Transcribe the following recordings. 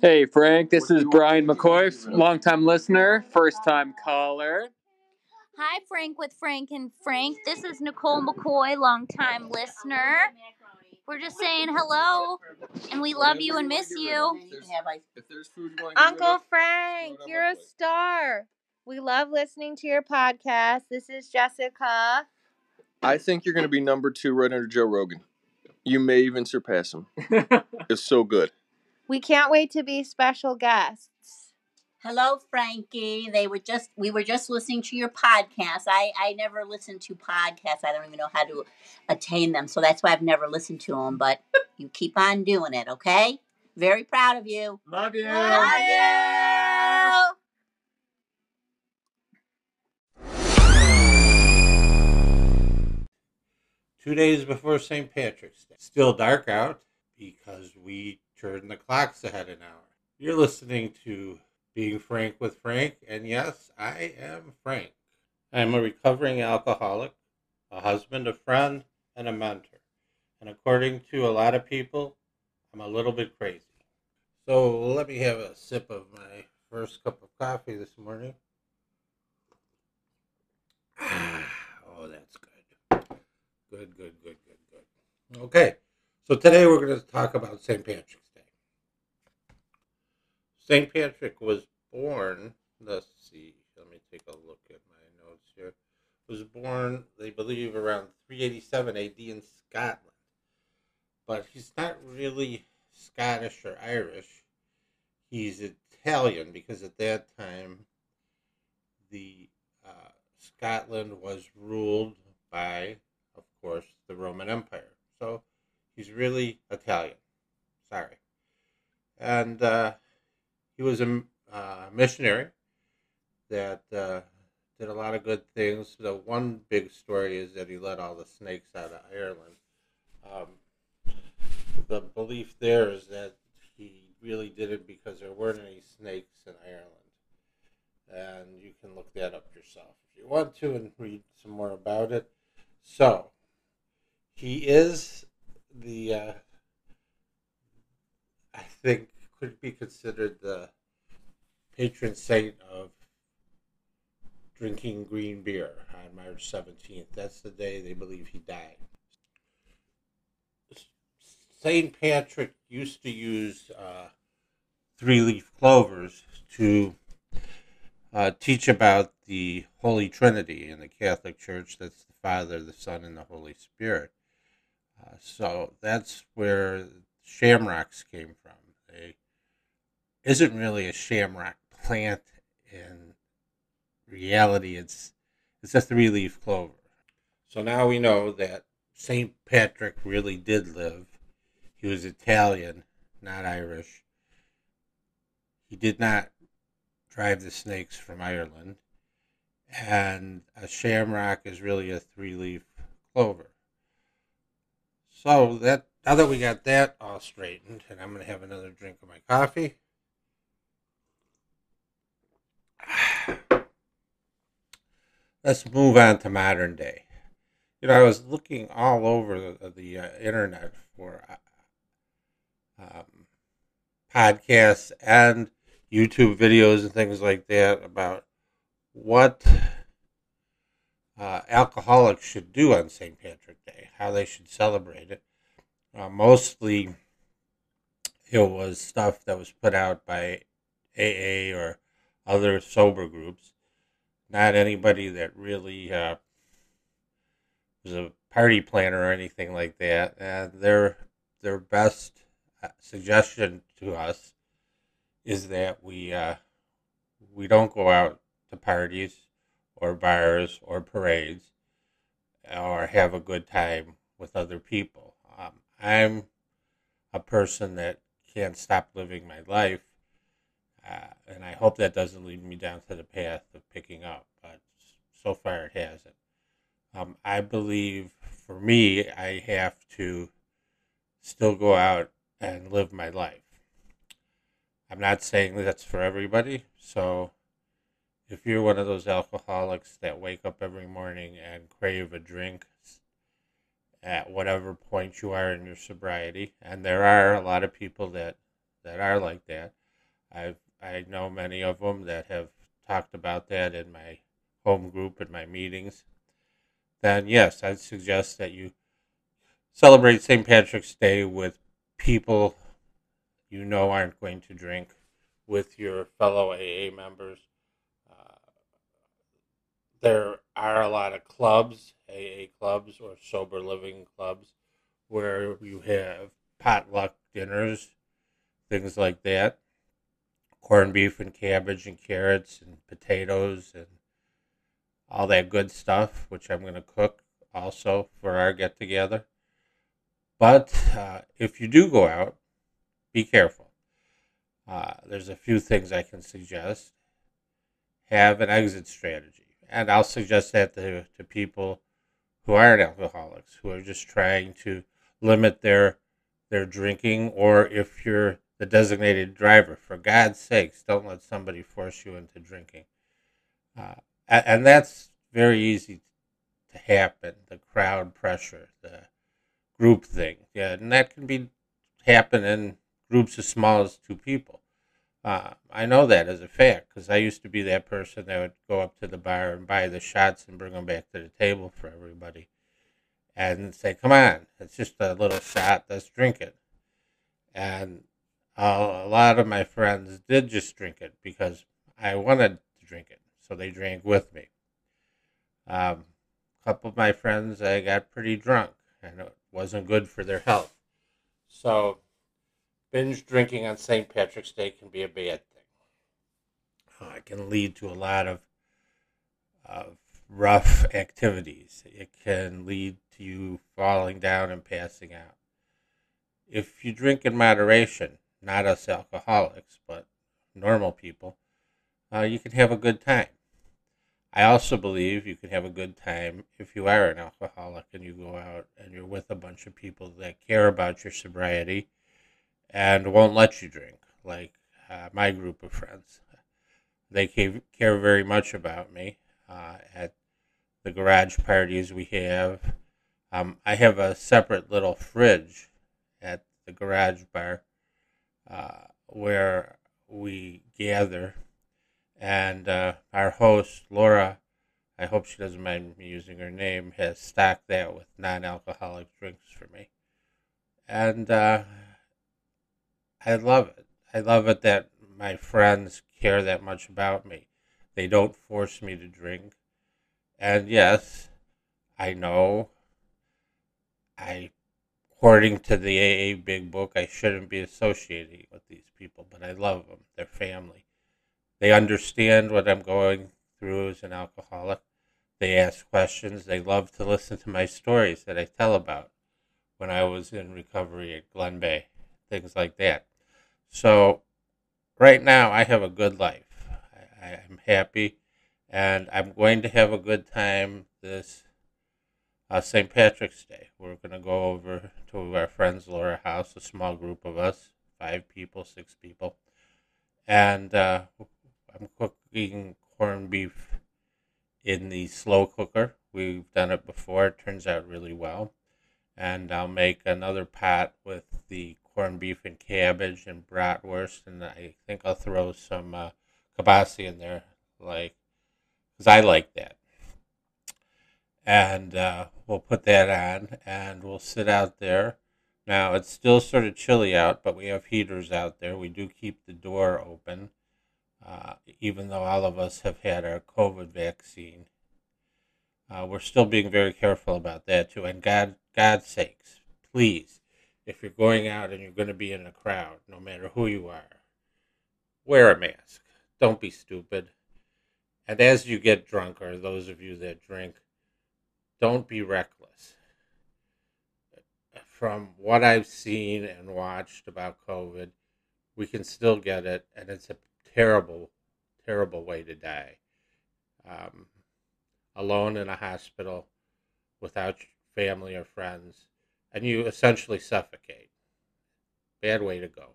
Hey, Frank, this is Brian McCoy, longtime listener, first time caller. Hi, Frank with Frank and Frank. This is Nicole McCoy, longtime listener. We're just saying hello, and we love you and miss you. If there's food Uncle Frank, you're a star. We love listening to your podcast. This is Jessica. I think you're going to be number two right under Joe Rogan. You may even surpass him. it's so good. We can't wait to be special guests. Hello, Frankie. They were just we were just listening to your podcast. I I never listened to podcasts. I don't even know how to attain them, so that's why I've never listened to them. But you keep on doing it, okay? Very proud of you. Love you. Love you. two days before St. Patrick's Day. Still dark out because we turned the clocks ahead an hour. You're listening to Being Frank with Frank, and yes, I am Frank. I'm a recovering alcoholic, a husband, a friend, and a mentor. And according to a lot of people, I'm a little bit crazy. So let me have a sip of my first cup of coffee this morning. oh, that's good. Good, good, good, good, good. Okay, so today we're going to talk about St. Patrick's. St. Patrick was born, let's see, let me take a look at my notes here. Was born, they believe, around 387 AD in Scotland. But he's not really Scottish or Irish. He's Italian because at that time the uh, Scotland was ruled by of course, the Roman Empire. So he's really Italian. Sorry. And uh, he was a uh, missionary that uh, did a lot of good things. The one big story is that he let all the snakes out of Ireland. Um, the belief there is that he really did it because there weren't any snakes in Ireland. And you can look that up yourself if you want to and read some more about it. So, he is the, uh, I think, could be considered the patron saint of drinking green beer on March 17th. That's the day they believe he died. St. Patrick used to use uh, three leaf clovers to uh, teach about the Holy Trinity in the Catholic Church. That's the Father, the Son, and the Holy Spirit. Uh, so that's where shamrocks came from. They isn't really a shamrock plant in reality. It's it's a three leaf clover. So now we know that Saint Patrick really did live. He was Italian, not Irish. He did not drive the snakes from Ireland. And a shamrock is really a three leaf clover. So that now that we got that all straightened, and I'm going to have another drink of my coffee. Let's move on to modern day. You know, I was looking all over the, the uh, internet for uh, um, podcasts and YouTube videos and things like that about what uh, alcoholics should do on St. Patrick's Day, how they should celebrate it. Uh, mostly, it was stuff that was put out by AA or other sober groups, not anybody that really uh, was a party planner or anything like that. And their their best uh, suggestion to us is that we uh, we don't go out to parties or bars or parades or have a good time with other people. Um, I'm a person that can't stop living my life, uh, and I hope that doesn't lead me down to the path of picking up, but so far it hasn't. Um, I believe for me, I have to still go out and live my life. I'm not saying that's for everybody, so if you're one of those alcoholics that wake up every morning and crave a drink at whatever point you are in your sobriety, and there are a lot of people that that are like that, I've I know many of them that have talked about that in my home group and my meetings. Then yes, I'd suggest that you celebrate St. Patrick's Day with people you know aren't going to drink, with your fellow AA members. Uh, there are a lot of clubs, AA clubs or sober living clubs, where you have potluck dinners, things like that. Corned beef and cabbage and carrots and potatoes and all that good stuff, which I'm going to cook also for our get together. But uh, if you do go out, be careful. Uh, there's a few things I can suggest. Have an exit strategy. And I'll suggest that to, to people who aren't alcoholics, who are just trying to limit their their drinking, or if you're the designated driver, for God's sakes, don't let somebody force you into drinking. Uh, and that's very easy to happen. The crowd pressure, the group thing, yeah, and that can be happen in groups as small as two people. Uh, I know that as a fact because I used to be that person that would go up to the bar and buy the shots and bring them back to the table for everybody and say, come on, it's just a little shot, let's drink it. And uh, a lot of my friends did just drink it because I wanted to drink it, so they drank with me. Um, a couple of my friends, I got pretty drunk, and it wasn't good for their health. So binge drinking on St. Patrick's Day can be a bad thing. Uh, it can lead to a lot of, of rough activities. It can lead to you falling down and passing out. If you drink in moderation, not us alcoholics, but normal people, uh, you can have a good time. I also believe you can have a good time if you are an alcoholic and you go out and you're with a bunch of people that care about your sobriety and won't let you drink, like uh, my group of friends. They care very much about me uh, at the garage parties we have. Um, I have a separate little fridge at the garage bar uh, where we gather, and uh, our host, Laura, I hope she doesn't mind me using her name, has stocked that with non alcoholic drinks for me. And uh, I love it. I love it that my friends care that much about me. They don't force me to drink. And yes, I know I according to the AA Big Book, I shouldn't be associating with these people, but I love them. They're family. They understand what I'm going through as an alcoholic. They ask questions. They love to listen to my stories that I tell about when I was in recovery at Glenbeigh, things like that. So right now I have a good life. I, am happy and I'm going to have a good time this uh, St. Patrick's Day. We're going to go over to our friend's Laura house, a small group of us, five people, six people. And uh, I'm cooking corned beef in the slow cooker. We've done it before. It turns out really well. And I'll make another pot with the corned beef and cabbage and bratwurst, and I think I'll throw some uh, kielbasa in there, like, because I like that. And uh, we'll put that on, and we'll sit out there. Now it's still sort of chilly out, but we have heaters out there. We do keep the door open, uh, even though all of us have had our COVID vaccine. Uh, we're still being very careful about that too. And God, God's sakes, please if you're going out and you're going to be in a crowd, no matter who you are, wear a mask. Don't be stupid. And as you get drunker, those of you that drink, don't be reckless. From what I've seen and watched about COVID, we can still get it, and it's a terrible, terrible way to die. Um, alone in a hospital without family or friends and you essentially suffocate. Bad way to go.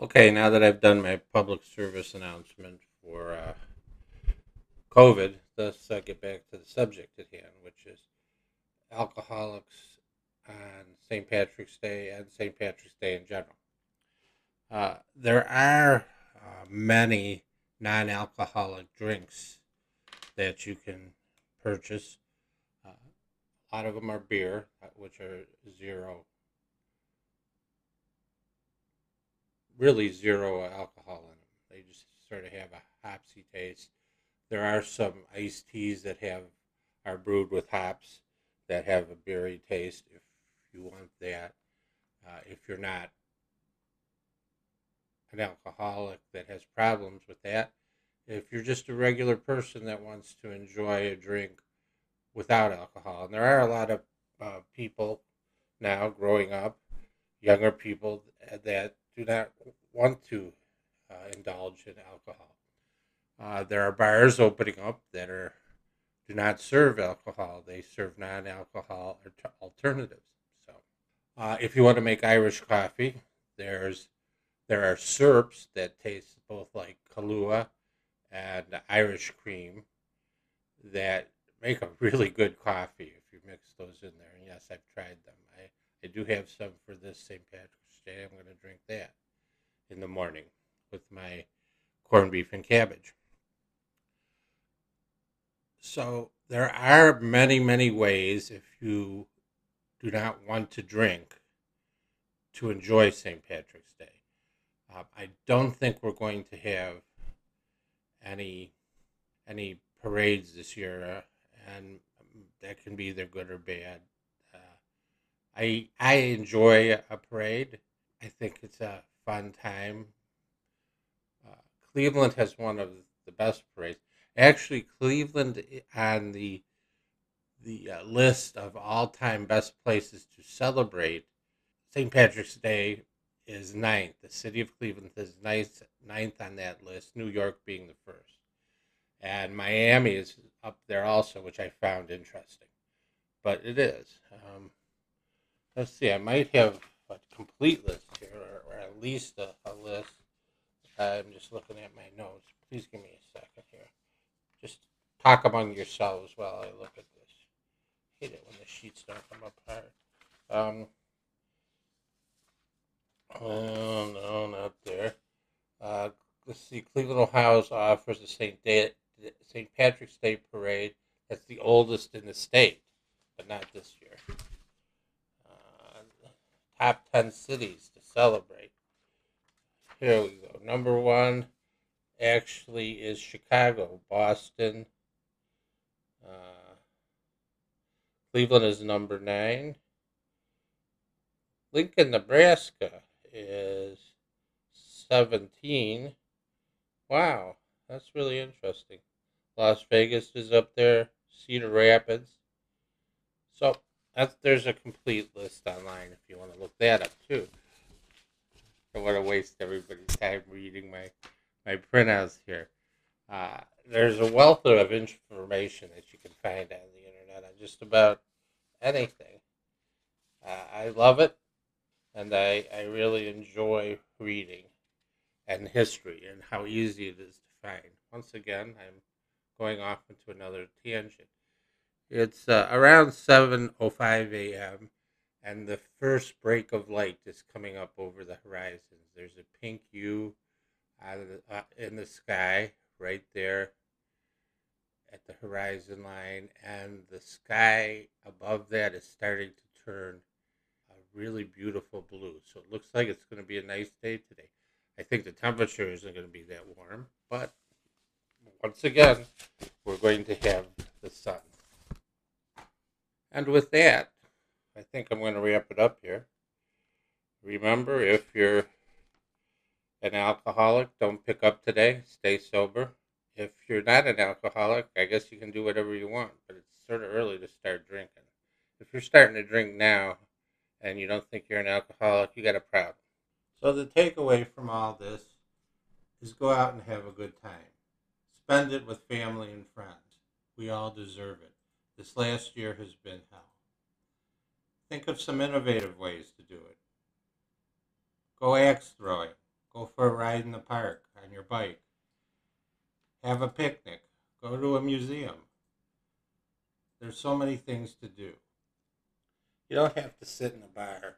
Okay, now that I've done my public service announcement for uh, COVID, let's uh, get back to the subject at hand, which is alcoholics on St. Patrick's Day and St. Patrick's Day in general. Uh, there are many non alcoholic drinks that you can purchase. Uh, a lot of them are beer, uh, which are zero, really zero alcohol in them. They just sort of have a hopsy taste. There are some iced teas that have are brewed with hops that have a berry taste if you want that. Uh, if you're not an alcoholic that has problems with that, if you're just a regular person that wants to enjoy a drink without alcohol, and there are a lot of uh, people now growing up, younger people that do not want to uh, indulge in alcohol. Uh, there are bars opening up that are do not serve alcohol; they serve non-alcohol alternatives. So, uh, if you want to make Irish coffee, there's there are syrups that taste both like Kahlua and Irish cream that make a really good coffee if you mix those in there. And yes, I've tried them. I, I do have some for this St. Patrick's Day. I'm going to drink that in the morning with my corned beef and cabbage. So there are many, many ways if you do not want to drink to enjoy St. Patrick's Day. Uh, I don't think we're going to have any any parades this year, uh, and that can be either good or bad. Uh, I I enjoy a parade. I think it's a fun time. Uh, Cleveland has one of the best parades. Actually, Cleveland on the the uh, list of all time best places to celebrate St. Patrick's Day is ninth. The city of Cleveland is ninth, ninth on that list, New York being the first. And Miami is up there also, which I found interesting. But it is. Um, let's see, I might have a complete list here, or, or at least a, a list. I'm just looking at my notes. Please give me a second here. Just talk among yourselves while I look at this. I hate it when the sheets don't come apart. Um, Oh, no, not there. Uh, let's see. Cleveland, Ohio offers the St. Day, St. Patrick's Day Parade. That's the oldest in the state, but not this year. Uh, top 10 cities to celebrate. Here we go. Number one actually is Chicago, Boston. Uh, Cleveland is number nine. Lincoln, Nebraska is 17. Wow, that's really interesting. Las Vegas is up there, Cedar Rapids. So there's a complete list online if you want to look that up too. I don't want to waste everybody's time reading my, my printouts here. Uh, there's a wealth of information that you can find on the internet on just about anything. Uh, I love it and I, I really enjoy reading and history and how easy it is to find. Once again, I'm going off into another tangent. It's uh, around 7:05 a.m. and the first break of light is coming up over the horizon. There's a pink U out of the, uh, in the sky right there at the horizon line, and the sky above that is starting to turn a really beautiful blue. So it looks like it's going to be a nice day today. I think the temperature isn't going to be that warm, but once again, we're going to have the sun. And with that, I think I'm going to wrap it up here. Remember, if you're an alcoholic, don't pick up today. Stay sober. If you're not an alcoholic, I guess you can do whatever you want, but it's sort of early to start drinking. If you're starting to drink now, and you don't think you're an alcoholic, you got a problem. So the takeaway from all this is go out and have a good time. Spend it with family and friends. We all deserve it. This last year has been hell. Think of some innovative ways to do it. Go axe throwing. Go for a ride in the park on your bike. Have a picnic. Go to a museum. There's so many things to do. You don't have to sit in a bar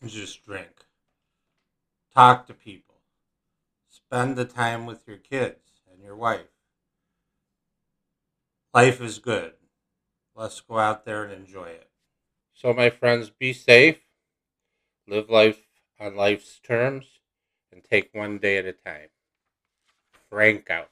and just drink. Talk to people. spend the time with your kids and your wife. Life is good. Let's go out there and enjoy it. So, my friends, be safe, live life on life's terms, and take one day at a time. Frank out.